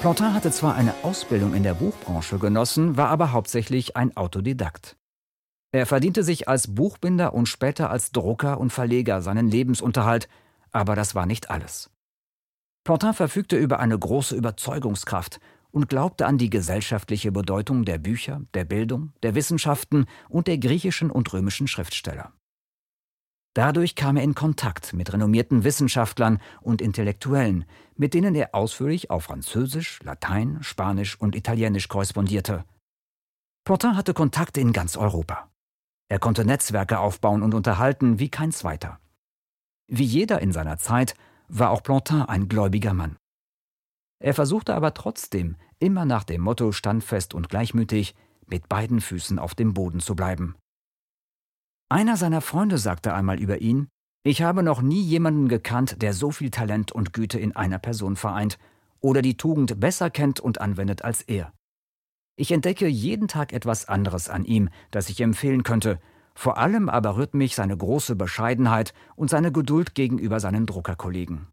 Plantin hatte zwar eine Ausbildung in der Buchbranche genossen, war aber hauptsächlich ein Autodidakt. Er verdiente sich als Buchbinder und später als Drucker und Verleger seinen Lebensunterhalt, aber das war nicht alles. Plantin verfügte über eine große Überzeugungskraft und glaubte an die gesellschaftliche Bedeutung der Bücher, der Bildung, der Wissenschaften und der griechischen und römischen Schriftsteller. Dadurch kam er in Kontakt mit renommierten Wissenschaftlern und Intellektuellen, mit denen er ausführlich auf Französisch, Latein, Spanisch und Italienisch korrespondierte. Plantin hatte Kontakte in ganz Europa. Er konnte Netzwerke aufbauen und unterhalten wie kein zweiter. Wie jeder in seiner Zeit war auch Plantin ein gläubiger Mann. Er versuchte aber trotzdem, immer nach dem Motto standfest und gleichmütig, mit beiden Füßen auf dem Boden zu bleiben. Einer seiner Freunde sagte einmal über ihn, ich habe noch nie jemanden gekannt, der so viel Talent und Güte in einer Person vereint oder die Tugend besser kennt und anwendet als er. Ich entdecke jeden Tag etwas anderes an ihm, das ich empfehlen könnte, vor allem aber rührt mich seine große Bescheidenheit und seine Geduld gegenüber seinen Druckerkollegen.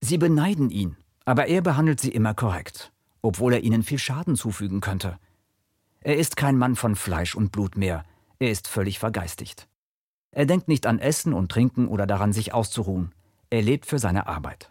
Sie beneiden ihn, aber er behandelt sie immer korrekt, obwohl er ihnen viel Schaden zufügen könnte. Er ist kein Mann von Fleisch und Blut mehr, er ist völlig vergeistigt. Er denkt nicht an Essen und Trinken oder daran, sich auszuruhen. Er lebt für seine Arbeit.